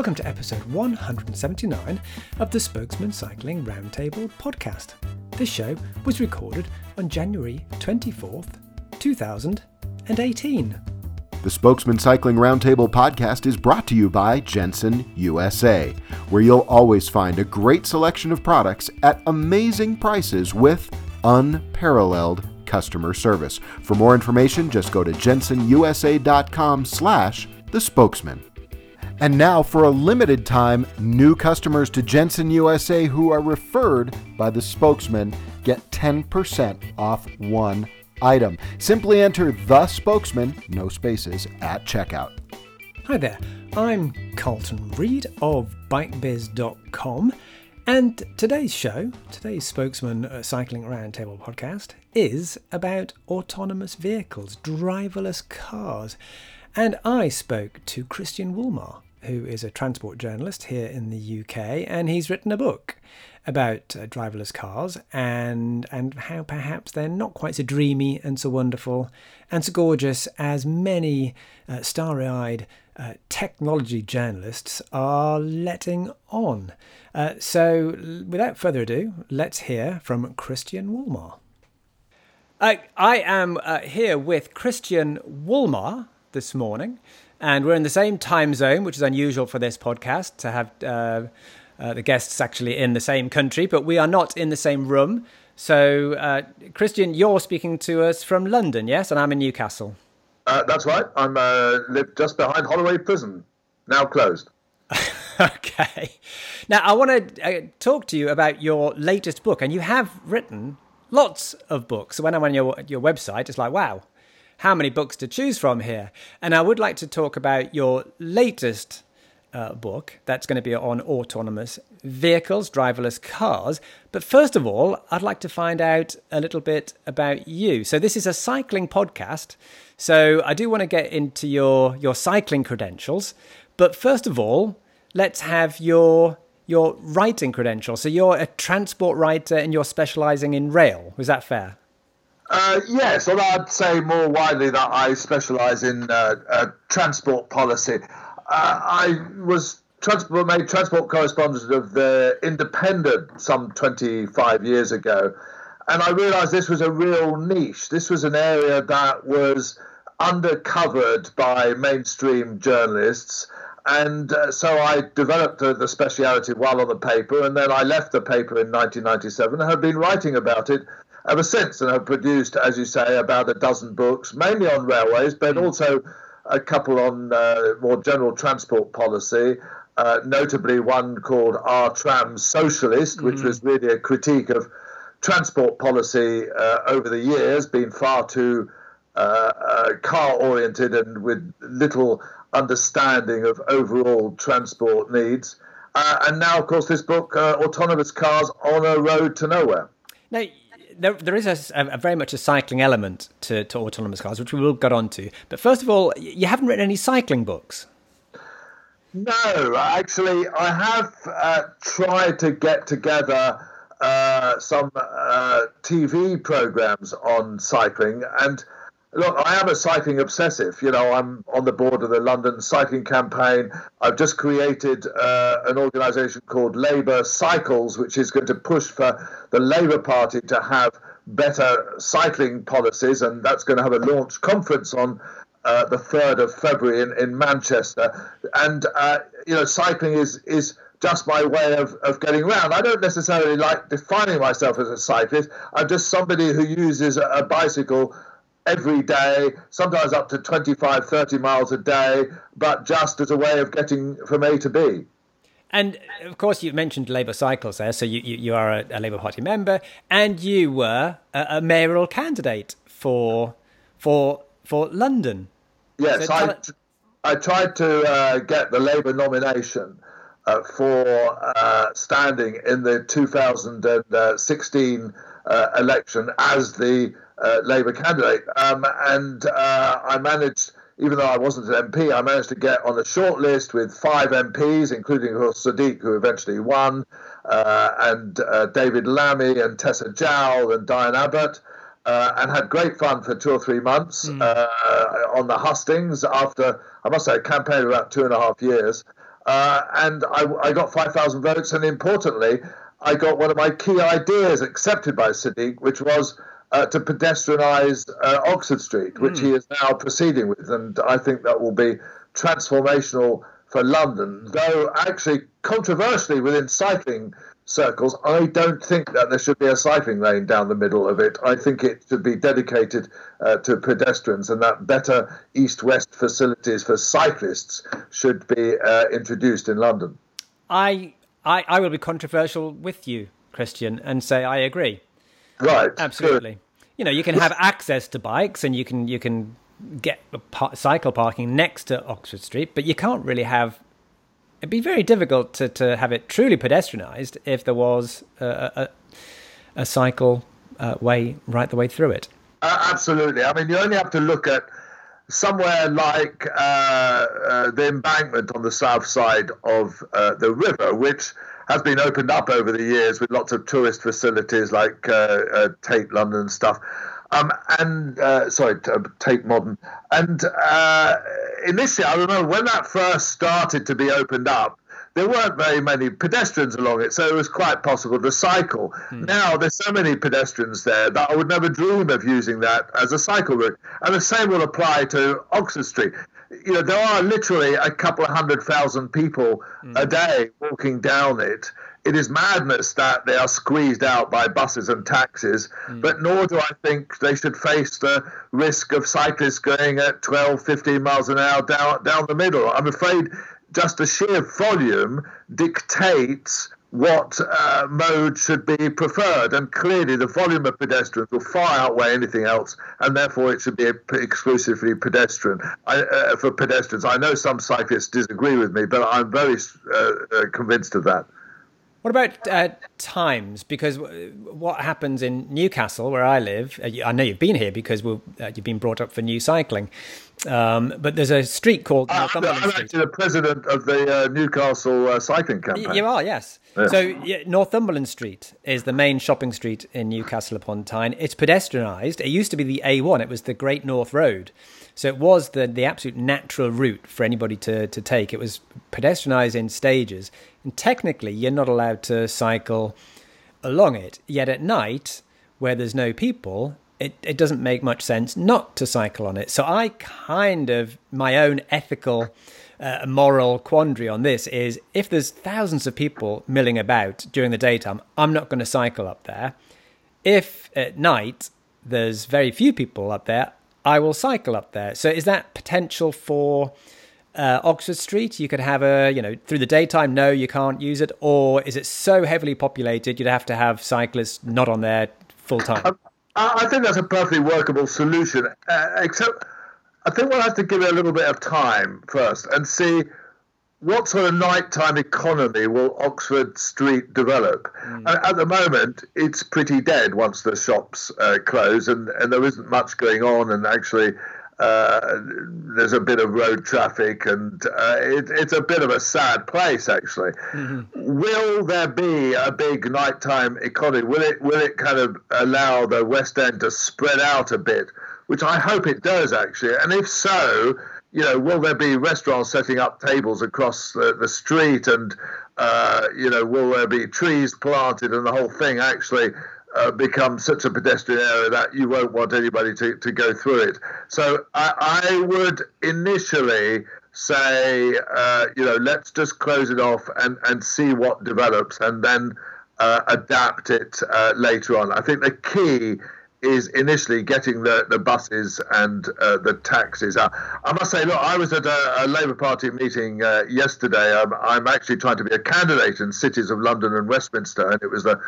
Welcome to episode 179 of the Spokesmen Cycling Roundtable podcast. This show was recorded on January 24th, 2018. The Spokesmen Cycling Roundtable podcast is brought to you by Jensen USA, where you'll always find a great selection of products at amazing prices with unparalleled customer service. For more information, just go to jensenusa.com slash the spokesman. And now, for a limited time, new customers to Jensen USA who are referred by the spokesman get 10% off one item. Simply enter the spokesman, no spaces, at checkout. Hi there, I'm Carlton Reid of BikeBiz.com, and today's show, today's Spokesmen uh, Cycling Roundtable podcast, is about autonomous vehicles, driverless cars. And I spoke to Christian Wolmar, who is a transport journalist here in the UK, and he's written a book about uh, driverless cars and and how perhaps they're not quite so dreamy and so wonderful and so gorgeous as many uh, starry-eyed uh, technology journalists are letting on. Uh, so, without further ado, let's hear from Christian Wolmar. I, I am uh, here with Christian Wolmar this morning and we're in the same time zone, which is unusual for this podcast to have uh, uh, the guests actually in the same country, but we are not in the same room. So, uh, Christian, you're speaking to us from London, yes, and I'm in Newcastle. Uh, that's right. I'm uh, live just behind Holloway Prison, now closed. okay. Now, I want to uh, talk to you about your latest book, and you have written lots of books. So when I'm on your your website, it's like, wow, how many books to choose from here. And I would like to talk about your latest uh, book that's going to be on autonomous vehicles, driverless cars. But first of all, I'd like to find out a little bit about you. So this is a cycling podcast. So I do want to get into your your cycling credentials. But first of all, let's have your your writing credentials. So you're a transport writer and you're specializing in rail. Was that fair? Uh, yes, although I'd say more widely that I specialise in uh, uh, transport policy. Uh, I was transport made transport correspondent of the Independent some 25 years ago, and I realised this was a real niche. This was an area that was undercovered by mainstream journalists. And uh, so I developed uh, the speciality while on the paper, and then I left the paper in 1997 and have been writing about it ever since and have produced, as you say, about a dozen books, mainly on railways, but hmm. also a couple on uh, more general transport policy. Uh, notably, one called Are Trams Socialist, which was really a critique of transport policy uh, over the years, being far too uh, uh, car oriented and with little understanding of overall transport needs. Uh, and now, of course, this book, Autonomous Cars on a Road to Nowhere. Now, there, there is a, a, very much a cycling element to, to autonomous cars, which we will get on to. But first of all, you haven't written any cycling books. No, actually, I have uh, tried to get together uh, some uh, TV programs on cycling, and Look, I am a cycling obsessive. You know, I'm on the board of the London Cycling Campaign. I've just created uh, an organisation called Labour Cycles, which is going to push for the Labour Party to have better cycling policies, and that's going to have a launch conference on uh, the 3rd of February in, in Manchester. And, uh, you know, cycling is, is just my way of, of getting around. I don't necessarily like defining myself as a cyclist. I'm just somebody who uses a, a bicycle every day, sometimes up to 25, 30 miles a day, but just as a way of getting from A to B. And of course, you mentioned Labour cycles there, so you, you, you are a, a, Labour Party member, and you were a, a mayoral candidate for for for London. Yes, so I, I tried to uh, get the Labour nomination uh, for uh, standing in the 2016 uh, election as the uh, Labour candidate. Um, and uh, I managed, even though I wasn't an MP, I managed to get on a short list with five MPs, including Sadiq, who eventually won, uh, and uh, David Lammy and Tessa Jowell and Diane Abbott. Uh, and had great fun for two or three months mm. on the hustings after, I must say, a campaign of about two and a half years. Uh, and I, I got 5,000 votes, and importantly, I got one of my key ideas accepted by Sadiq, which was uh, to pedestrianise uh, Oxford Street, which mm. he is now proceeding with. And I think that will be transformational for London, though actually controversially within cycling circles, I don't think that there should be a cycling lane down the middle of it. I think it should be dedicated uh, to pedestrians, and that better east-west facilities for cyclists should be uh, introduced in London. I, I I will be controversial with you, Christian, and say I agree. Right. Absolutely. You know, you can have access to bikes, and you can you can get cycle parking next to Oxford Street, but you can't really have. It'd be very difficult to, to have it truly pedestrianised if there was a, a, a cycle uh, way right the way through it. Uh, absolutely. I mean, you only have to look at somewhere like uh, uh the embankment on the south side of uh, the river, which has been opened up over the years with lots of tourist facilities like uh, Tate London stuff. Um, and uh, sorry, uh, Tate Modern. And uh, initially, I remember when that first started to be opened up, there weren't very many pedestrians along it, so it was quite possible to cycle. Hmm. Now there's so many pedestrians there that I would never dream of using that as a cycle route. And the same will apply to Oxford Street. You know, there are literally a couple of hundred thousand people hmm. a day walking down it it is madness that they are squeezed out by buses and taxis, mm. but nor do I think they should face the risk of cyclists going at 12, 15 miles an hour down, down the middle. I'm afraid just the sheer volume dictates what uh, mode should be preferred. And clearly, the volume of pedestrians will far outweigh anything else, and therefore it should be exclusively pedestrian I, uh, for pedestrians. I know some cyclists disagree with me, but I'm very uh, uh convinced of that. What about uh, times? Because what happens in Newcastle, where I live, uh, I know you've been here because uh, you've been brought up for new cycling. Um, but there's a street called Northumberland I'm, actually the president of the uh, Newcastle uh, cycling campaign. You are, yes. Yeah. So yeah, Northumberland Street is the main shopping street in Newcastle upon Tyne. It's pedestrianised. It used to be the A1. It was the Great North Road. So it was the, the absolute natural route for anybody to, to take. It was pedestrianised in stages. And technically, you're not allowed to cycle along it. Yet at night, where there's no people, it, it doesn't make much sense not to cycle on it. So I kind of, my own ethical, uh, moral quandary on this is if there's thousands of people milling about during the daytime, I'm not going to cycle up there. If at night there's very few people up there, I will cycle up there. So is that potential for uh, Oxford Street? You could have a, you know, through the daytime, no, you can't use it. Or is it so heavily populated, you'd have to have cyclists not on there full time? I think that's a perfectly workable solution, uh, except I think we'll have to give it a little bit of time first and see what sort of nighttime economy will Oxford Street develop? Mm. At the moment, it's pretty dead once the shops uh, close, and, and there isn't much going on. And actually, uh, there's a bit of road traffic, and uh, it, it's a bit of a sad place, actually. Mm-hmm. Will there be a big nighttime economy? Will it will it kind of allow the West End to spread out a bit? Which I hope it does, actually. And if so, you know, will there be restaurants setting up tables across the, the street, and uh, you know, will there be trees planted, and the whole thing actually uh, become such a pedestrian area that you won't want anybody to, to go through it. So I, I would initially say, uh, you know, let's just close it off and, and see what develops, and then uh, adapt it uh, later on. I think the key is initially getting the, the buses and uh, the taxis out. I must say, look, I was at a, a Labour Party meeting uh, yesterday. I'm, I'm, actually trying to be a candidate in cities of London and Westminster, and it was the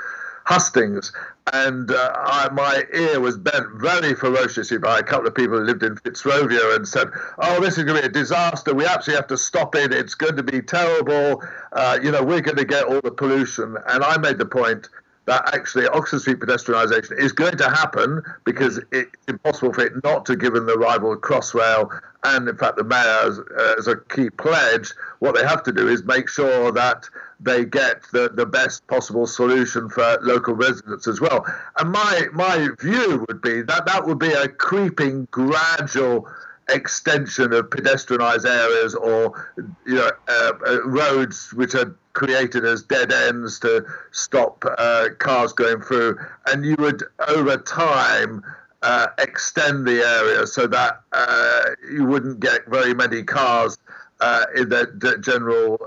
hustings, and uh, I, my ear was bent very ferociously by a couple of people who lived in Fitzrovia and said, "Oh, this is going to be a disaster. We actually have to stop it. It's going to be terrible. Uh, you know, we're going to get all the pollution." And I made the point that actually Oxford Street pedestrianisation is going to happen because mm. it's impossible for it not to, given the arrival of Crossrail and, in fact, the mayor as, as, a key pledge. What they have to do is make sure that they get the, the best possible solution for local residents as well. And my my view would be that that would be a creeping, gradual extension of pedestrianised areas or you know uh, uh, roads which are created as dead ends to stop uh, cars going through, and you would over time. Uh, extend the area so that uh, you wouldn't get very many cars uh, in the general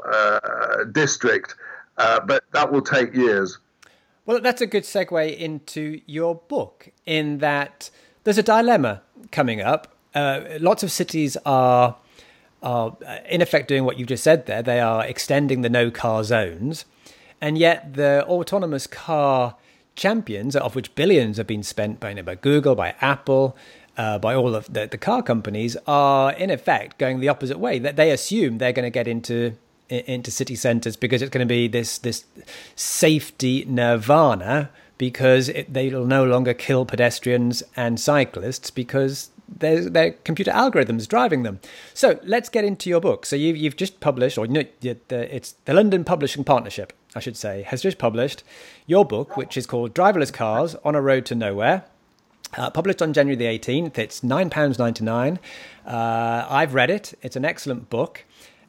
district, but that will take years. Well, that's a good segue into your book, in that there's a dilemma coming up. Uh, lots of cities are are uh, in effect doing what you just said there. They are extending the no car zones, and yet the autonomous car champions, of which billions have been spent by, you know, by Google, by Apple, uh, by all of the, the car companies, are in effect going the opposite way. That they assume they're going to get into into city centres because it's going to be this this safety nirvana because it, they'll no longer kill pedestrians and cyclists because there's their computer algorithms driving them. So let's get into your book. So you've you've just published, or no, it's the London Publishing Partnership, I should say, has just published your book, which is called Driverless Cars on a Road to Nowhere. Uh, published on January the 18th. It's £9.99. Uh, I've read it. It's an excellent book.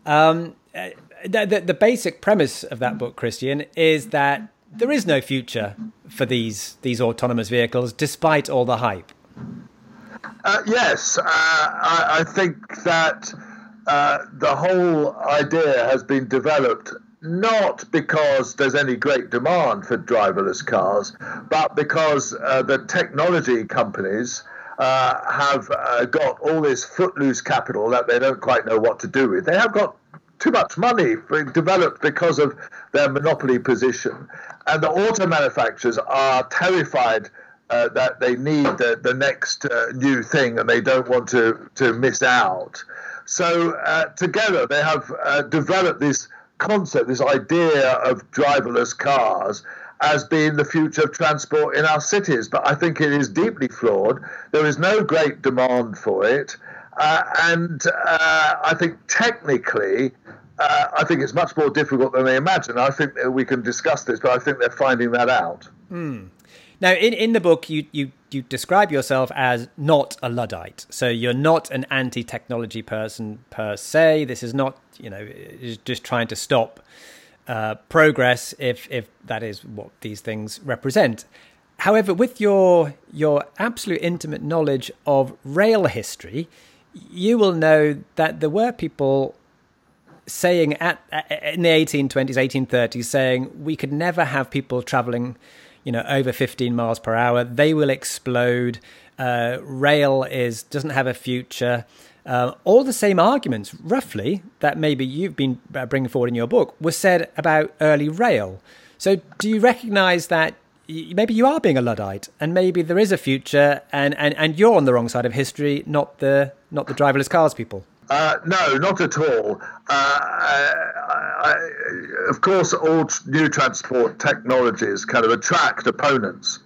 Um, uh, the, the, the basic premise of that book, Christian, is that there is no future for these these autonomous vehicles, despite all the hype. Uh, yes, uh, I, I, think that uh, the whole idea has been developed not because there's any great demand for driverless cars, but because uh, the technology companies. Uh, have uh, got all this footloose capital that they don't quite know what to do with. They have got too much money developed because of their monopoly position. And the auto manufacturers are terrified uh, that they need the, the next uh, new thing and they don't want to, to miss out. So, uh, together, they have uh, developed this concept, this idea of driverless cars as being the future of transport in our cities. But I think it is deeply flawed. There is no great demand for it. Uh, and uh, I think technically, uh, I think it's much more difficult than they imagine. I think we can discuss this, but I think they're finding that out. Mm. Now, in, in the book, you, you, you describe yourself as not a Luddite. So you're not an anti technology person per se. This is not, you know, just trying to stop uh, progress if, if that is what these things represent. However, with your your absolute intimate knowledge of rail history, you will know that there were people saying at, in the 1820s 1830s saying we could never have people traveling you know over 15 miles per hour they will explode. Uh, rail is doesn't have a future. Uh, all the same arguments roughly that maybe you've been uh, bringing forward in your book were said about early rail. So do you recognize that maybe you are being a luddite and maybe there is a future and, and, and you're on the wrong side of history not the not the driverless cars people uh, no, not at all. Uh, I, I, of course, all new transport technologies kind of attract opponents,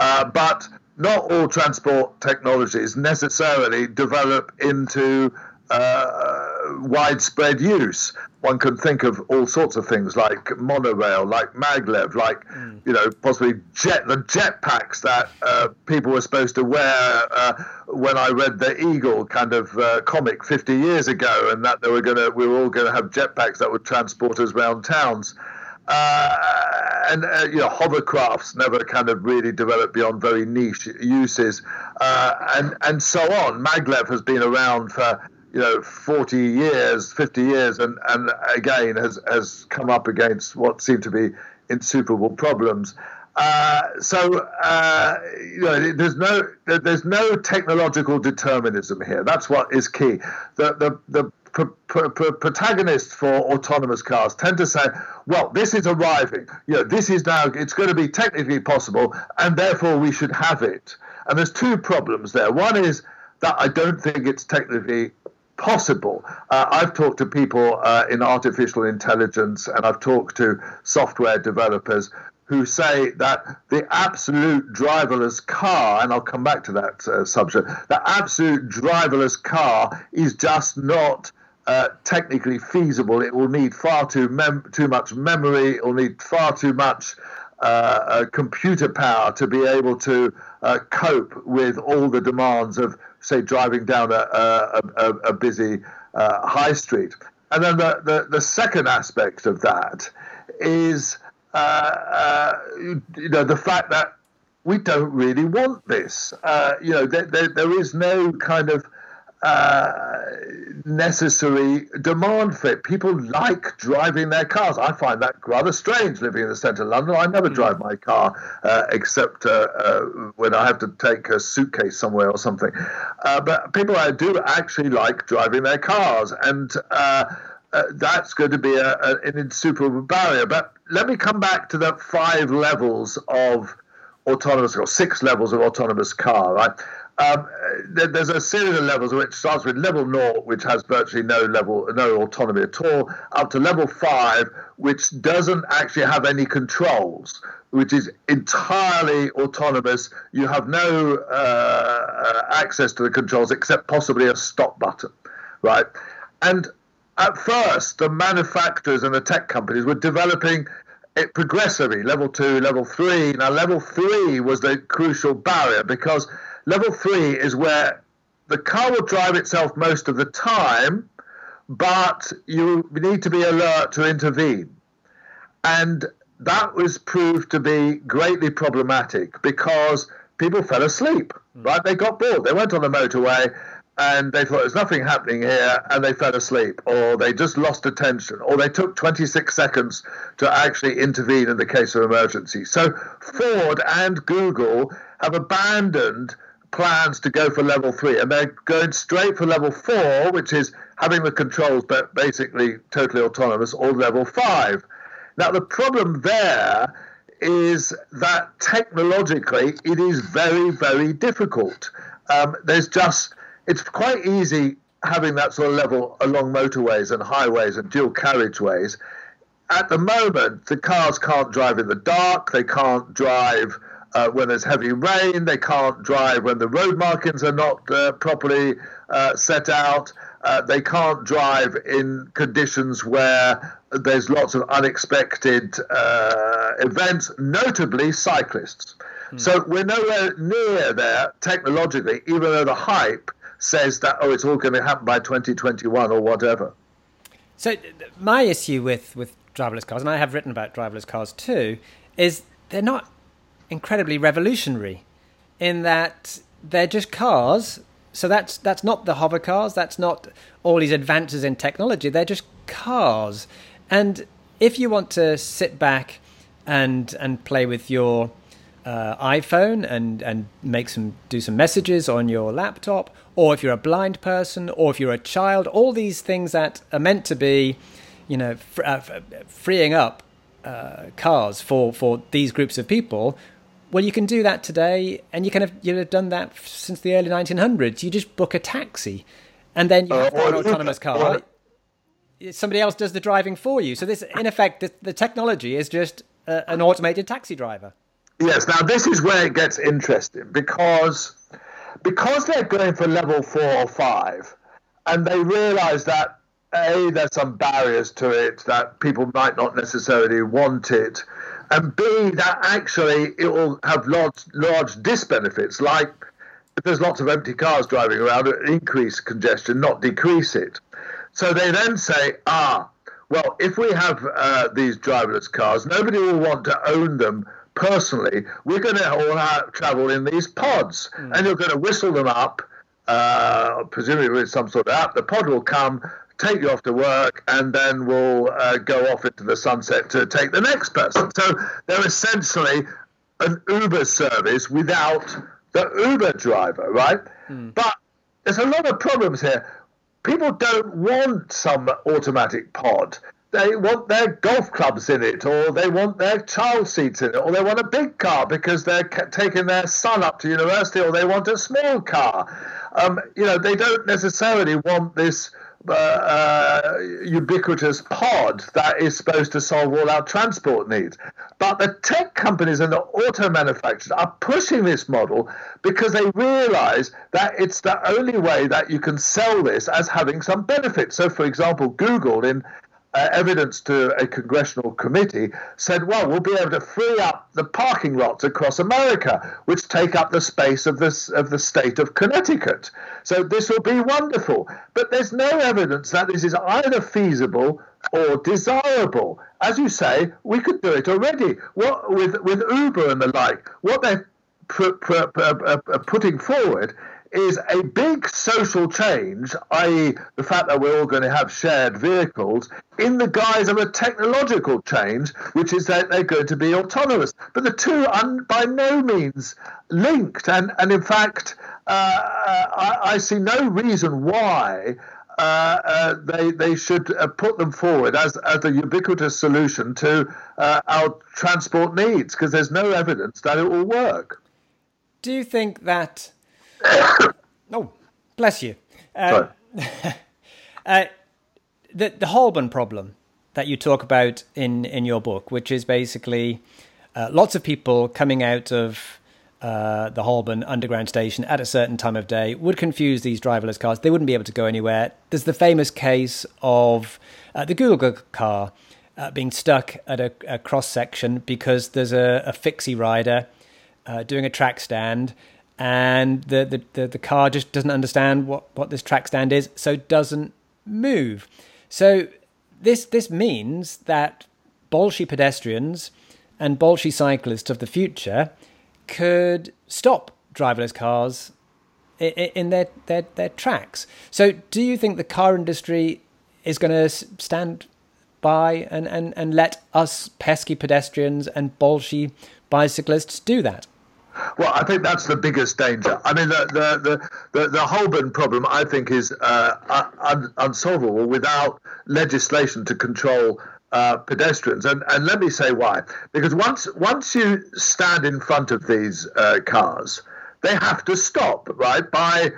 uh, but not all transport technologies necessarily develop into uh, widespread use. One can think of all sorts of things like monorail, like maglev, like mm. you know possibly jet the jetpacks that uh, people were supposed to wear uh, when I read the Eagle kind of uh, comic 50 years ago, and that they were going to we were all going to have jetpacks that would transport us around towns. Uh, and uh, you know hovercrafts never kind of really developed beyond very niche uses, uh, and and so on. Maglev has been around for you know 40 years 50 years and and again has has come up against what seem to be insuperable problems uh, so uh, you know there's no there's no technological determinism here that's what is key the the the protagonists for autonomous cars tend to say, well, this is arriving. You know, this is now, it's going to be technically possible, and therefore we should have it. And there's two problems there. One is that I don't think it's technically possible. Uh, I've talked to people uh, in artificial intelligence and I've talked to software developers who say that the absolute driverless car, and I'll come back to that uh, subject, the absolute driverless car is just not. Uh, technically feasible. It will need far too mem- too much memory. It will need far too much uh, computer power to be able to uh, cope with all the demands of say, driving down a, a, a, a busy uh, high street. And then the, the, the, second aspect of that is, uh, uh, you know, the fact that we don't really want this. Uh, you know, there, there, there is no kind of necessary demand for it. People like driving their cars. I find that rather strange living in the centre of London. I never mm. drive my car uh, except uh, uh, when I have to take a suitcase somewhere or something. Uh, but people do actually like driving their cars, and that's going to be a, a, an insuperable barrier. But let me come back to the five levels of autonomous or six levels of autonomous car, right? Um, there's a series of levels which starts with level 0, which has virtually no level, no autonomy at all, up to level 5, which doesn't actually have any controls, which is entirely autonomous. You have no uh, access to the controls except possibly a stop button, right? And at first, the manufacturers and the tech companies were developing it progressively, level 2, level 3. Now, level 3 was the crucial barrier because Level three is where the car will drive itself most of the time, but you need to be alert to intervene. And that was proved to be greatly problematic because people fell asleep, mm. right? They got bored. They went on the motorway and they thought there's nothing happening here and they fell asleep or they just lost attention or they took 26 seconds to actually intervene in the case of emergency. So Ford and Google have abandoned plans to go for level three, and they're going straight for level four, which is having the controls but basically totally autonomous, or level five. Now, the problem there is that technologically it is very, very difficult. Um, there's just, it's quite easy having that sort of level along motorways and highways and dual carriageways. At the moment, the cars can't drive in the dark, they can't drive uh, when there's heavy rain. They can't drive when the road markings are not uh, properly uh, set out. Uh, they can't drive in conditions where there's lots of unexpected uh, events, notably cyclists. Hmm. So we're nowhere near there technologically, even though the hype says that, oh, it's all going to happen by 2021 or whatever. So my issue with, with driverless cars, and I have written about driverless cars too, is they're not incredibly revolutionary in that they're just cars. So that's that's not the hover cars. That's not all these advances in technology. They're just cars. And if you want to sit back and and play with your uh, iPhone and and make some do some messages on your laptop, or if you're a blind person, or if you're a child, all these things that are meant to be, you know, fr- uh, freeing up uh, cars for for these groups of people well, you can do that today, and you can have you have done that since the early 1900s. You just book a taxi, and then you have uh, an autonomous car. Somebody else does the driving for you. So this, in effect, the, the technology is just uh, an automated taxi driver. Yes. Now this is where it gets interesting because because they're going for level four or five, and they realise that a there's some barriers to it that people might not necessarily want it and B, that actually it will have large, large disbenefits, like if there's lots of empty cars driving around, it increase congestion, not decrease it. So they then say, ah, well, if we have uh, these driverless cars, nobody will want to own them personally. We're going to all travel in these pods, mm. and you're going to whistle them up, uh, presumably with some sort of app. The pod will come, take you off to work, and then we'll uh, go off into the sunset to take the next person. So they're essentially an Uber service without the Uber driver, right? Mm. But there's a lot of problems here. People don't want some automatic pod. They want their golf clubs in it, or they want their child seats in it, or they want a big car because they're taking their son up to university, or they want a small car. Um, you know, they don't necessarily want this uh, ubiquitous pod that is supposed to solve all our transport needs. But the tech companies and the auto manufacturers are pushing this model because they realize that it's the only way that you can sell this as having some benefit. So, for example, Google in uh, evidence to a congressional committee said, well, we'll be able to free up the parking lots across America, which take up the space of, this, of the state of Connecticut. So this will be wonderful. But there's no evidence that this is either feasible or desirable. As you say, we could do it already. What with with Uber and the like, what they're pr- pr- pr- putting forward is a big social change, i.e., the fact that we're all going to have shared vehicles, in the guise of a technological change, which is that they're going to be autonomous. But the two are by no means linked. And, and in fact, uh, I, I, see no reason why. Uh, uh, they they should uh, put them forward as as a ubiquitous solution to uh, our transport needs because there's no evidence that it will work. Do you think that oh, bless you. Uh, uh, the the Holborn problem that you talk about in in your book, which is basically uh, lots of people coming out of uh, the Holborn underground station at a certain time of day would confuse these driverless cars. They wouldn't be able to go anywhere. There's the famous case of uh, the Google car uh, being stuck at a, a cross section because there's a, a fixie rider uh, doing a track stand and the, the, the, the, car just doesn't understand what, what this track stand is, so doesn't move. So this this means that Bolshe pedestrians and Bolshe cyclists of the future could stop driverless cars in their, their, their tracks. So do you think the car industry is going to stand by and, and, and let us pesky pedestrians and Bolshe bicyclists do that? Well, I think that's the biggest danger. I mean, the the the, the, the Holborn problem, I think, is uh, un- unsolvable without legislation to control uh, pedestrians. And and let me say why. Because once once you stand in front of these uh, cars, they have to stop right by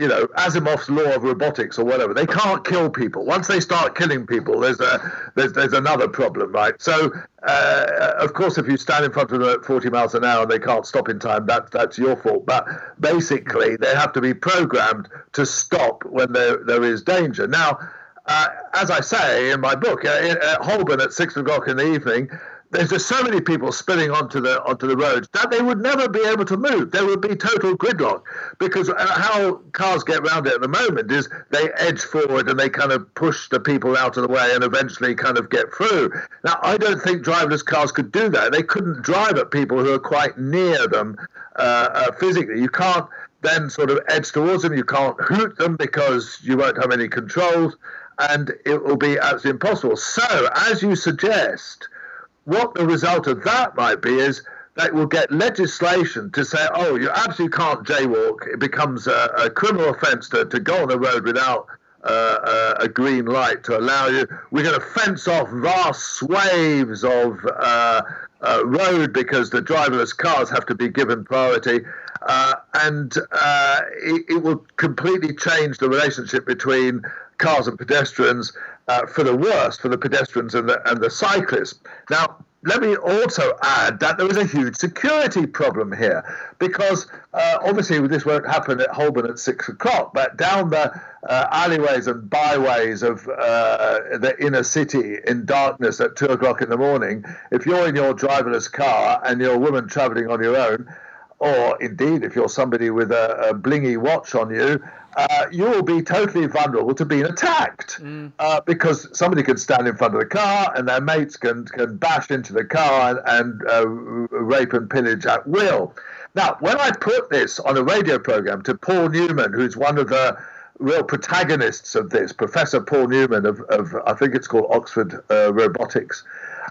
you know, Asimov's law of robotics or whatever. They can't kill people. Once they start killing people, there's a there's, there's another problem, right? So, uh, of course, if you stand in front of them at 40 miles an hour and they can't stop in time, that that's your fault. But basically, they have to be programmed to stop when there there is danger. Now. Uh, as I say in my book, uh, at Holborn at six o'clock in the evening, there's just so many people spilling onto the onto the roads that they would never be able to move. There would be total gridlock because uh, how cars get around it at the moment is they edge forward and they kind of push the people out of the way and eventually kind of get through. Now, I don't think driverless cars could do that. They couldn't drive at people who are quite near them uh, uh, physically. You can't then sort of edge towards them. You can't hoot them because you won't have any controls, and it will be absolutely impossible. So, as you suggest what the result of that might be is that we'll get legislation to say, oh, you absolutely can't jaywalk. It becomes a, a criminal offence to, to go on the road without uh, a green light to allow you. We're going to fence off vast swathes of uh, uh, road because the driverless cars have to be given priority. Uh, and uh, it, it, will completely change the relationship between cars and pedestrians uh, for the worst for the pedestrians and the, and the cyclists. Now, let me also add that there is a huge security problem here because uh, obviously this won't happen at Holborn at six o'clock, but down the uh, alleyways and byways of uh, the inner city in darkness at two o'clock in the morning, if you're in your driverless car and you're a woman traveling on your own, or indeed if you're somebody with a, a blingy watch on you, uh, you will be totally vulnerable to being attacked mm. uh, because somebody can stand in front of the car and their mates can, can bash into the car and, and uh, rape and pillage at will. Now, when I put this on a radio program to Paul Newman, who's one of the real protagonists of this, Professor Paul Newman of, of I think it's called Oxford uh, Robotics,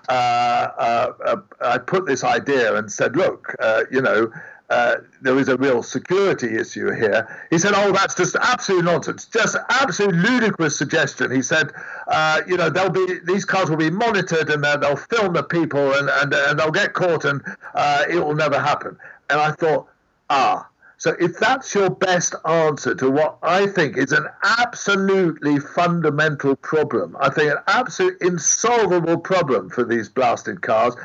uh, uh, I put this idea and said, look, you know, uh, there is a real security issue here. He said, "Oh, that's just absolute nonsense, just absolute ludicrous suggestion." He said, uh, "You know, they'll be these cars will be monitored and they'll film the people and and, and they'll get caught and uh, it will never happen." And I thought, ah. So, if that's your best answer to what I think is an absolutely fundamental problem, I think an absolute insolvable problem for these blasted cars,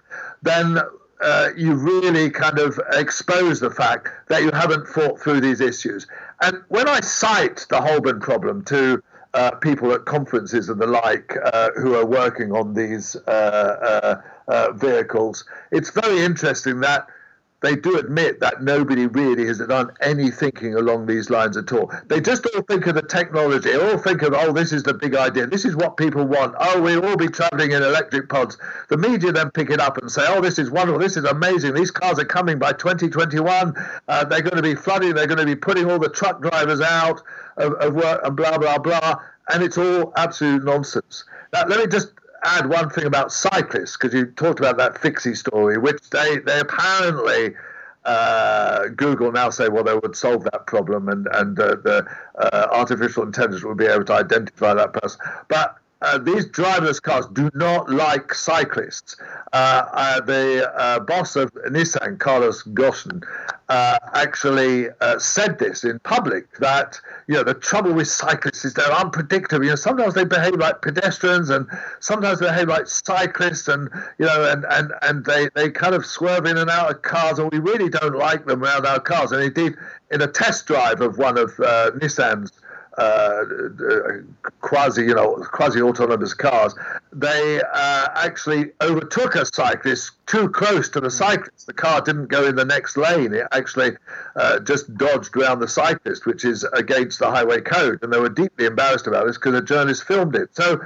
then uh, you really kind of expose the fact that you haven't thought through these issues. And when I cite the Holborn problem to uh, people at conferences and the like uh, who are working on these uh, uh, uh, vehicles. It's very interesting that they do admit that nobody really has done any thinking along these lines at all. They just all think of the technology, they all think of, oh, this is the big idea, this is what people want. Oh, we'll all be traveling in electric pods. The media then pick it up and say, oh, this is wonderful, this is amazing. These cars are coming by 2021. Uh, they're going to be flooding, they're going to be putting all the truck drivers out of, of work and blah, blah, blah. And it's all absolute nonsense. Now, let me just add one thing about cyclists because you talked about that Fixie story, which they they apparently. Uh, Google now say, well, they would solve that problem, and and uh, the uh, artificial intelligence would be able to identify that person. But uh, these driverless cars do not like cyclists. Uh, uh, the uh, boss of Nissan, Carlos Ghosn, actually said this in public that you know the trouble with cyclists is they're unpredictable. You know, sometimes they behave like pedestrians, and sometimes they behave like cyclists, and you know, and and and they they kind of swerve in and out of cars, and we really don't like them around our cars. And indeed, in a test drive of one of Nissan's uh, quasi, you know, quasi-autonomous cars, they uh, actually overtook a cyclist too close to the cyclist. The car didn't go in the next lane; it actually uh, just dodged around the cyclist, which is against the highway code. And they were deeply embarrassed about this because a journalist filmed it. So.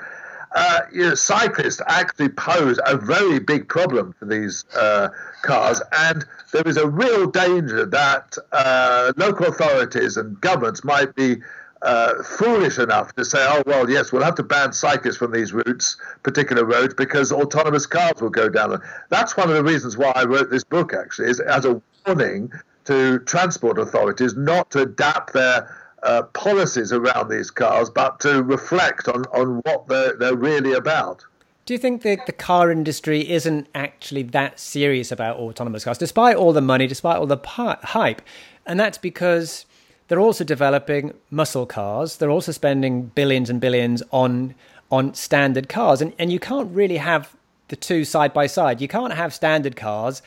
Uh, you know, cyclists actually pose a very big problem for these uh, cars, and there is a real danger that uh, local authorities and governments might be uh, foolish enough to say, oh, well, yes, we'll have to ban cyclists from these routes, particular roads, because autonomous cars will go down. That's one of the reasons why I wrote this book, actually, is as a warning to transport authorities not to adapt their uh, policies around these cars, but to reflect on, on what they're, they're really about. Do you think that the car industry isn't actually that serious about autonomous cars, despite all the money, despite all the hype? And that's because they're also developing muscle cars. They're also spending billions and billions on on standard cars, and and you can't really have the two side by side. You can't have standard cars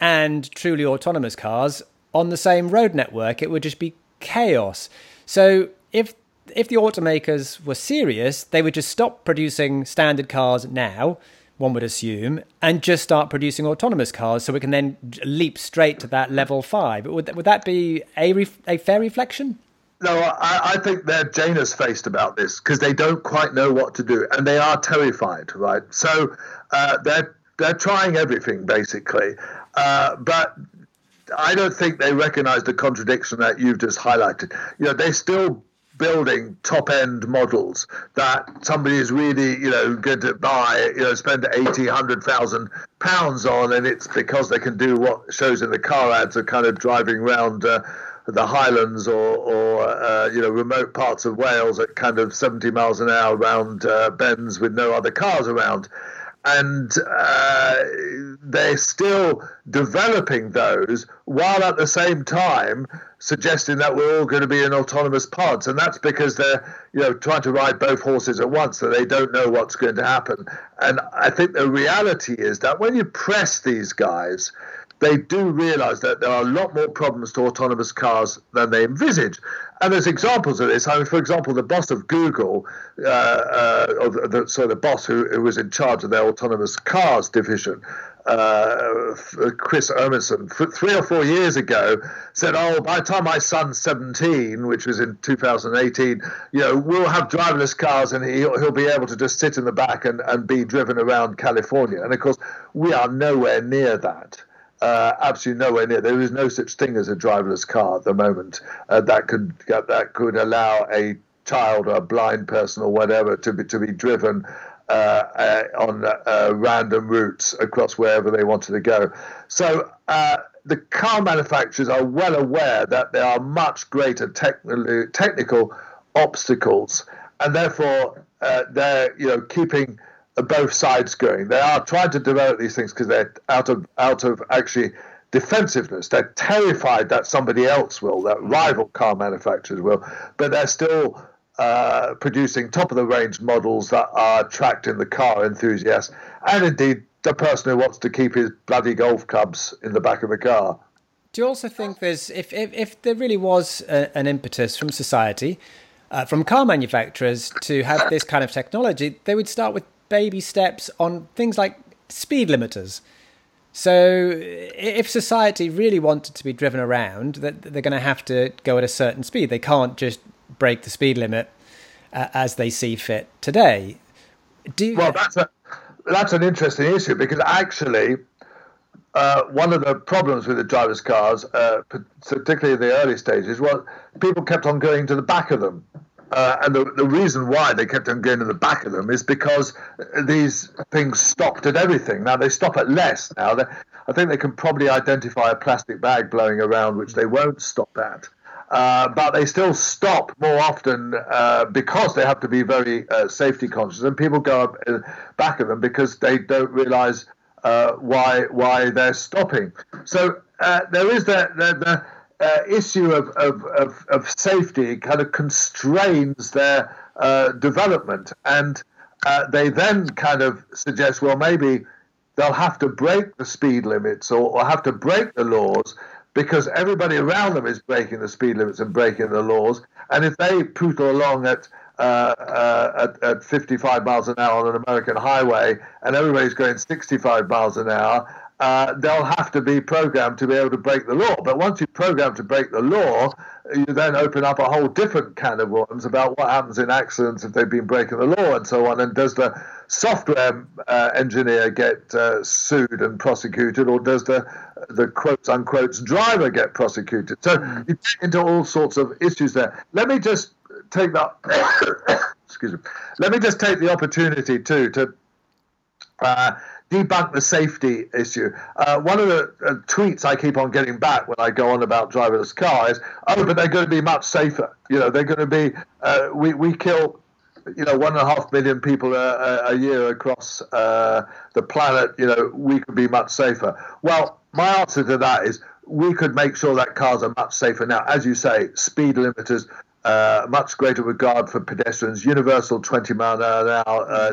and truly autonomous cars on the same road network. It would just be chaos. So if if the automakers were serious, they would just stop producing standard cars now one would assume, and just start producing autonomous cars so we can then leap straight to that level five. Would that, would that be a, ref- a fair reflection? No, I, I, think they're Janus faced about this because they don't quite know what to do and they are terrified, right? So uh, they're they're trying everything basically, uh, but I don't think they recognise the contradiction that you've just highlighted. You know, they still building top end models that somebody is really, you know, going to buy, you know, spend 80, 100,000 pounds on. And it's because they can do what shows in the car ads are kind of driving around. Uh, the Highlands or, or uh, you know remote parts of Wales at kind of 70 miles an hour around uh, bends with no other cars around and uh, they're still developing those while at the same time suggesting that we're all going to be in autonomous pods and that's because they're you know trying to ride both horses at once so they don't know what's going to happen and i think the reality is that when you press these guys they do realize that there are a lot more problems to autonomous cars than they envisage. And there's examples of this. I mean, for example, the boss of Google, uh, uh, the, so the boss who, who, was in charge of their autonomous cars division, uh, Chris Urmson, three or four years ago, said, "Oh, by the time my son's 17, which was in 2018, you know, we'll have driverless cars, and he'll, he'll be able to just sit in the back and, and be driven around California." And of course, we are nowhere near that uh, absolutely nowhere near. There is no such thing as a driverless car at the moment uh, that could that could allow a child or a blind person or whatever to be to be driven uh, uh on uh, random routes across wherever they wanted to go. So uh, the car manufacturers are well aware that there are much greater technical technical obstacles, and therefore they're you know keeping both sides going. They are trying to develop these things because they're out of out of actually defensiveness. They're terrified that somebody else will, that rival car manufacturers will, but they're still uh, producing top of the range models that are attracting the car enthusiast and indeed the person who wants to keep his bloody golf clubs in the back of the car. Do you also think there's if if, if there really was a, an impetus from society uh, from car manufacturers to have this kind of technology, they would start with baby steps on things like speed limiters. So, if society really wanted to be driven around, that they're going to have to go at a certain speed. They can't just break the speed limit uh, as they see fit today. Do well, that's a that's an interesting issue because actually, uh, one of the problems with the drivers' cars, uh, particularly in the early stages, was people kept on going to the back of them. Uh, and the, the reason why they kept on going to the back of them is because these things stopped at everything. Now they stop at less. Now they, I think they can probably identify a plastic bag blowing around, which they won't stop at. Uh, but they still stop more often uh, because they have to be very uh, safety conscious, and people go up, uh, back of them because they don't realise uh, why why they're stopping. So there is the, the, the issue of, of, of, of, safety kind of constrains their development, and they then kind of suggest, well, maybe they'll have to break the speed limits or, or have to break the laws because everybody around them is breaking the speed limits and breaking the laws. And if they pootle along at uh, uh, at, at 55 miles an hour on an American highway and everybody's going 65 miles an hour, uh, they'll have to be programmed to be able to break the law. But once you program to break the law, you then open up a whole different can of worms about what happens in accidents if they've been breaking the law and so on. And does the software uh, engineer get uh, sued and prosecuted, or does the the quotes unquote driver get prosecuted? So hmm. you get into all sorts of issues there. Let me just take that. excuse me. Let me just take the opportunity too to. Uh, debunk the safety issue. Uh, one of the uh, tweets I keep on getting back when I go on about driverless cars, oh, but they're going to be much safer. You know, they're going to be. Uh, we we kill, you know, one and a half million people a, a year across uh, the planet. You know, we could be much safer. Well, my answer to that is we could make sure that cars are much safer now. As you say, speed limiters. Uh, much greater regard for pedestrians, universal 20 mile an hour uh,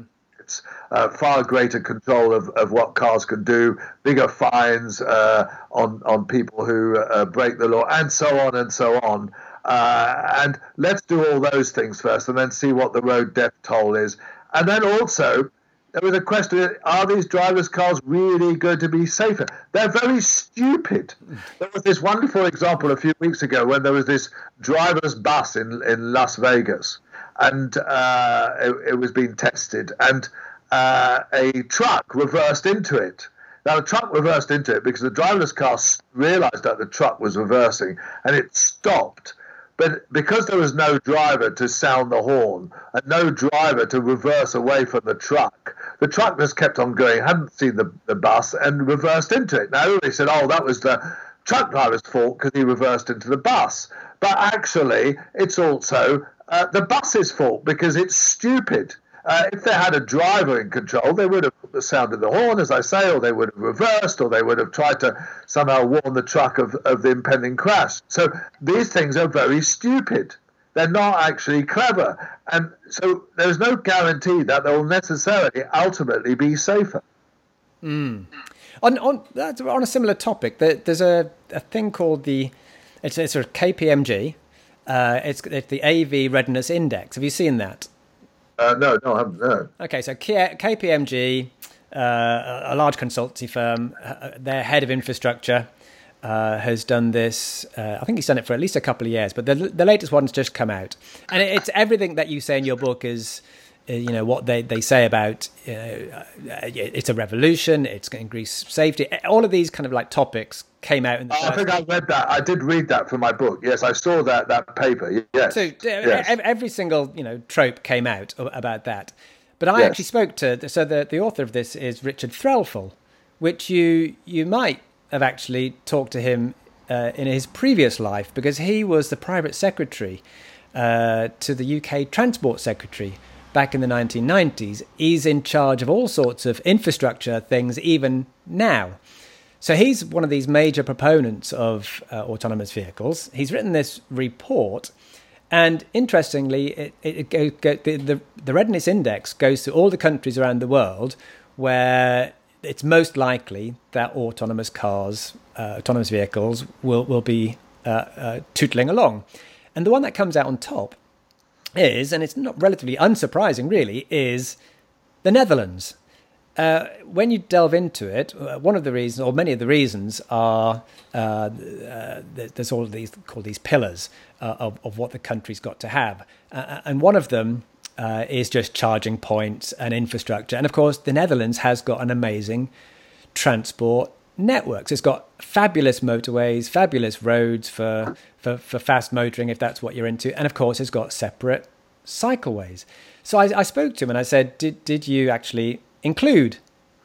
uh, far greater control of, of what cars can do, bigger fines uh, on on people who uh, break the law, and so on and so on. Uh, and let's do all those things first, and then see what the road death toll is. And then also, there was a question are these driverless cars really going to be safer? They're very stupid. There was this wonderful example a few weeks ago when there was this driverless bus in, in Las Vegas and uh, it, it, was being tested, and uh, a truck reversed into it. Now, the truck reversed into it because the driverless car realized that the truck was reversing and it stopped. But because there was no driver to sound the horn and no driver to reverse away from the truck, the truck just kept on going, hadn't seen the, the bus, and reversed into it. Now, everybody said, oh, that was the truck driver's fault because he reversed into the bus. But actually, it's also uh, the bus's fault because it's stupid. Uh, if they had a driver in control, they would have sounded the horn, as I say, or they would have reversed, or they would have tried to somehow warn the truck of, of the impending crash. So these things are very stupid. They're not actually clever. And so there's no guarantee that they'll necessarily ultimately be safer. Mm. On, on, on a similar topic, there's a, a thing called the it's, it's sort of KPMG, uh, it's, it's, the AV Readiness Index. Have you seen that? Uh, no, no, I haven't. No. Okay, so K- KPMG, uh, a large consultancy firm, uh, their head of infrastructure uh, has done this. Uh, I think he's done it for at least a couple of years, but the, the latest one's just come out, and it's everything that you say in your book is you know what they, they say about uh, it's a revolution it's going to increase safety. All of these kind of like topics came out in the oh, i think i read that. I did read that for my book. Yes i saw that that paper. Yes. So yes. every single you know trope came out about that. But i yes. actually spoke to so the, the author of this is richard threlfall which you you might have actually talked to him uh, in his previous life because he was the private secretary uh, to the uk transport secretary back in the 1990s, is in charge of all sorts of infrastructure things even now. So he's one of these major proponents of uh, autonomous vehicles. He's written this report, and interestingly, it, it, it the, the, the readiness index goes to all the countries around the world where it's most likely that autonomous cars, uh, autonomous vehicles will, will be uh, uh, tootling along. And the one that comes out on top is, and it's not relatively unsurprising, really, is the Netherlands. Uh, when you delve into it, uh, one of the reasons, or many of the reasons, are uh, uh there's all these called these pillars uh, of, of what the country's got to have, uh, and one of them is just charging points and infrastructure. And of course, the Netherlands has got an amazing transport networks. It's got fabulous motorways, fabulous roads for, for, for fast motoring if that's what you're into, and of course, it's got separate cycleways. So I, I spoke to him and I said, "Did did you actually include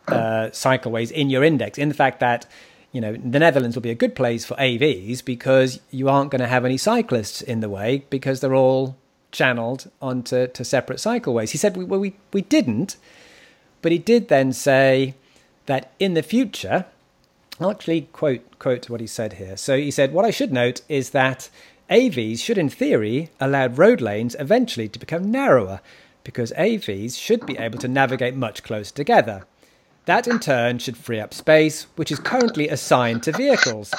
uh, cycleways in your index? In the fact that you know the Netherlands will be a good place for AVs because you aren't going to have any cyclists in the way because they're all channeled onto to separate cycleways." He said, "Well, we we didn't." But he did then say that in the future, I'll actually quote quote what he said here. So he said, "What I should note is that AVs should, in theory, allow road lanes eventually to become narrower, because AVs should be able to navigate much closer together. That in turn should free up space, which is currently assigned to vehicles,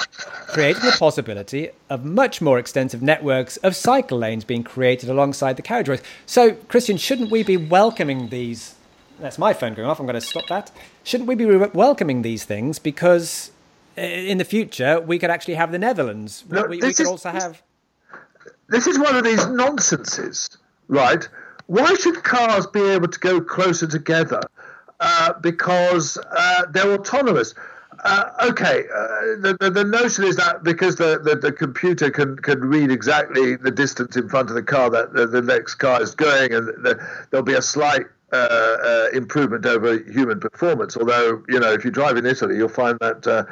creating the possibility of much more extensive networks of cycle lanes being created alongside the carriageways. So, Christian, shouldn't we be welcoming these that's my phone going off. I'm going to stop that. Shouldn't we be welcoming these things because in the future we could actually have the Netherlands? No, we, we could is, also have. This is one of these nonsenses, right? Why should cars be able to go closer together? Uh, because uh, they're autonomous. Uh, okay, uh, the, the, the notion is that because the, the, the, computer can, can read exactly the distance in front of the car that the, the next car is going, and the, there'll be a slight uh, uh, improvement over human performance. Although, you know, if you drive in Italy, you'll find that uh,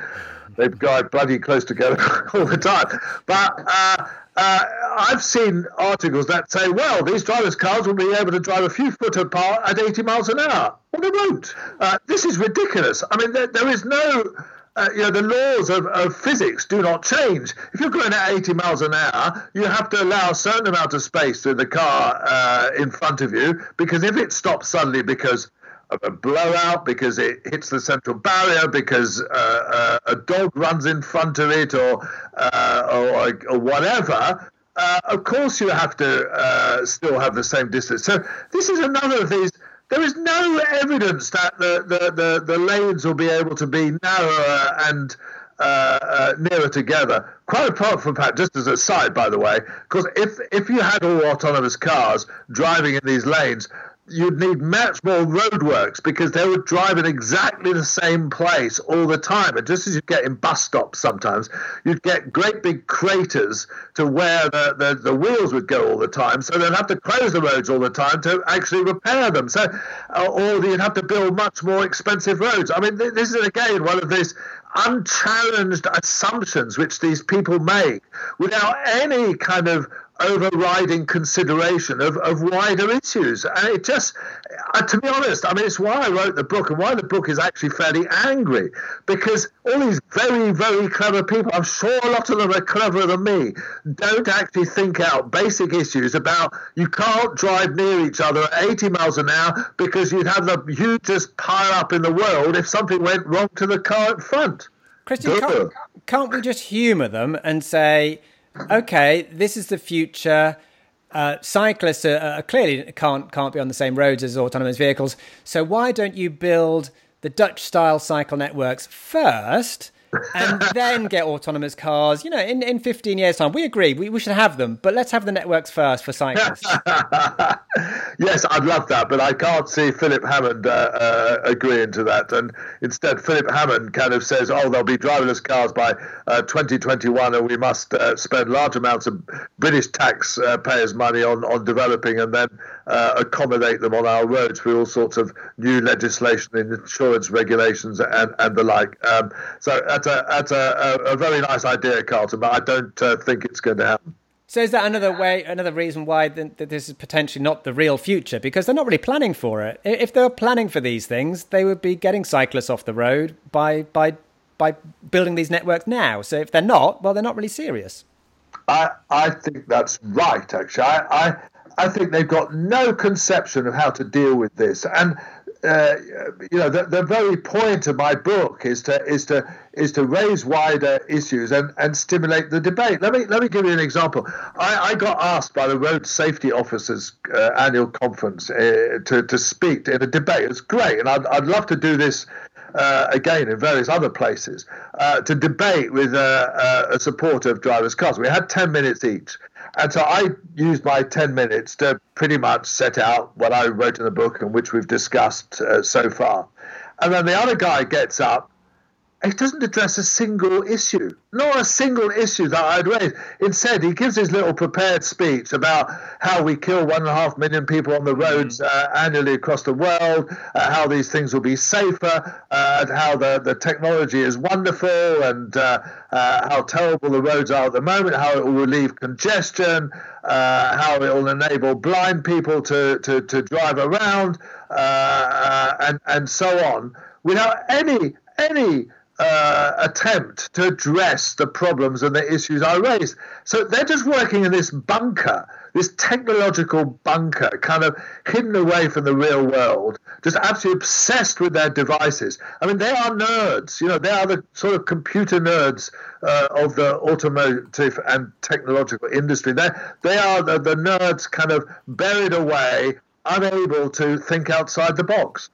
they drive bloody close together all the time. But uh, uh, I've seen articles that say, well, these driverless cars will be able to drive a few foot apart at 80 miles an hour. Well, they won't. Uh, this is ridiculous. I mean, there, there is no uh, you know, the laws of, of physics do not change. If you're going at 80 miles an hour, you have to allow a certain amount of space to the car uh, in front of you because if it stops suddenly because of a blowout, because it hits the central barrier, because uh, uh a dog runs in front of it, or uh, or, or, whatever. Uh, of course, you have to still have the same distance. So this is another of these there is no evidence that the, the, the, the lanes will be able to be narrower and uh, uh, nearer together. Quite apart from that, just as a side, by the way, because if if you had all autonomous cars driving in these lanes, you'd need much more roadworks because they would drive in exactly the same place all the time. And just as you get in bus stops sometimes, you'd get great big craters to where the, the, the wheels would go all the time. So they'd have to close the roads all the time to actually repair them. So, uh, or you'd have to build much more expensive roads. I mean, this is again one of these unchallenged assumptions which these people make without any kind of overriding consideration of, of wider issues. And it just, uh, to be honest, I mean, it's why I wrote the book and why the book is actually fairly angry because all these very, very clever people, I'm sure a lot of them are cleverer than me, don't actually think out basic issues about you can't drive near each other at 80 miles an hour because you'd have the hugest pile up in the world if something went wrong to the car in front. Christian, can't, can't we just humour them and say, okay, this is the future. Uh, cyclists are, are clearly can't can't be on the same roads as autonomous vehicles. So why don't you build the Dutch style cycle networks first? And then get autonomous cars. You know, in, in 15 years' time, we agree we, we should have them, but let's have the networks first for cyclists. yes, I'd love that, but I can't see Philip Hammond uh, uh, agreeing to that. And instead, Philip Hammond kind of says, oh, there'll be driverless cars by uh, 2021, and we must uh, spend large amounts of British taxpayers' money on, on developing and then uh, accommodate them on our roads through all sorts of new legislation and insurance regulations and, and the like. Um, so that's a that's a, a, very nice idea, Carlton, but I don't uh, think it's going to happen. So is that another way, another reason why th- this is potentially not the real future? Because they're not really planning for it. If they were planning for these things, they would be getting cyclists off the road by by by building these networks now. So if they're not, well, they're not really serious. I I think that's right. Actually, I I, I think they've got no conception of how to deal with this, and uh, you know, the, the very point of my book is to is to is to raise wider issues and, and stimulate the debate. Let me let me give you an example. I, I got asked by the Road Safety Officers uh, annual conference uh, to to speak in a debate. It's great, and I'd, I'd love to do this uh, again in various other places uh, to debate with uh, a supporter of driverless cars. We had 10 minutes each. And so I used my 10 minutes to pretty much set out what I wrote in the book and which we've discussed uh, so far. And then the other guy gets up he doesn't address a single issue, not a single issue that I'd raise. Instead, he gives his little prepared speech about how we kill one and a half million people on the roads mm. uh, annually across the world, uh, how these things will be safer, uh, and how the, the technology is wonderful, and uh, uh, how terrible the roads are at the moment, how it will relieve congestion, uh, how it will enable blind people to, to, to drive around, and, and so on, without any any uh, attempt to address the problems and the issues I raised. So they're just working in this bunker, this technological bunker, kind of hidden away from the real world, just absolutely obsessed with their devices. I mean, they are nerds. You know, they are the sort of computer nerds uh, of the automotive and technological industry. They they are the, the nerds, kind of buried away, unable to think outside the box.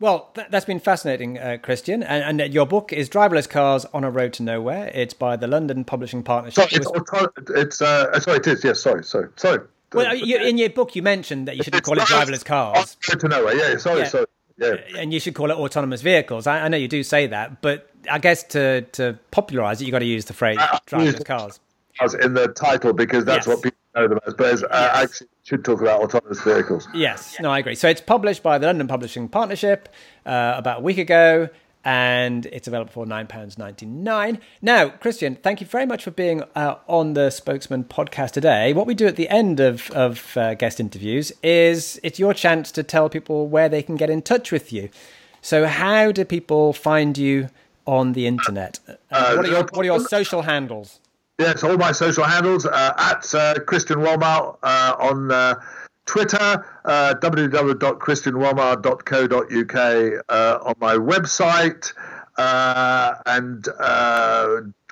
Well, th- that's been fascinating, uh, Christian. And, and, your book is Driverless Cars on a Road to Nowhere. It's by the London Publishing Partnership. Sorry, it's, it's uh, sorry, it is. Yes, sorry, sorry, sorry. Well, you, in your book, you mentioned that you shouldn't call it driverless cars. Road to Nowhere. Yeah, sorry, yeah. sorry. Yeah. And you should call it autonomous vehicles. I, I, know you do say that, but I guess to to popularise it, you've got to use the phrase driverless cars. In the title, because that's yes. what people know the most. But as, uh, actually should talk about autonomous vehicles. Yes, no, I agree. So it's published by the London Publishing Partnership uh, about a week ago, and it's available for £9.99. Now, Christian, thank you very much for being uh, on the Spokesmen podcast today. What we do at the end of, of uh, guest interviews is it's your chance to tell people where they can get in touch with you. So, how do people find you on the internet? Uh, what, are your, what are your social handles? Yes, all my social handles uh, at uh, Christian Wolmar uh, on uh, Twitter, uh, www.christianwolmar.co.uk uh, on my website, uh, and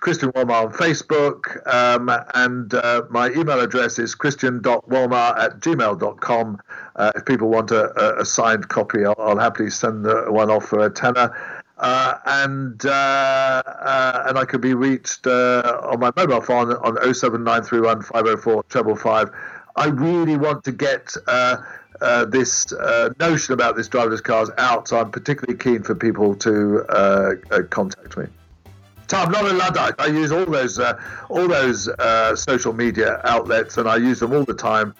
Christian Wolmar on Facebook. Um, and my email address is christian.wolmar at gmail.com. if people want a, a signed copy, I'll, I'll happily send one off for a tenner. Uh, and uh, uh, and I could be reached uh, on my mobile phone on 07931 504 555. I really want to get uh, uh, this notion about this driverless cars out, so I'm particularly keen for people to contact me. So I'm not a luddite. I use all those all those social media outlets, and I use them all the time,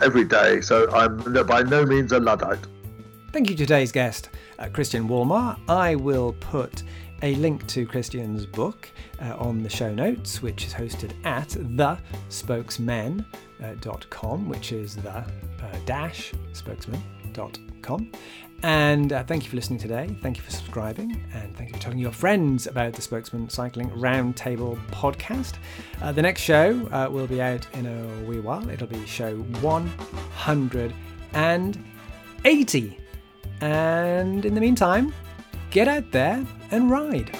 every day. So I'm by no means a luddite. Thank you today's guest uh, Christian Wolmar. I will put a link to Christian's book uh, on the show notes, which is hosted at thespokesmen.com, which is the uh, dash spokesmen.com. And uh, thank you for listening today. Thank you for subscribing. And thank you for telling your friends about the Spokesmen Cycling Roundtable podcast. Uh, the next show uh, will be out in a wee while. It'll be show 180. And in the meantime, get out there and ride.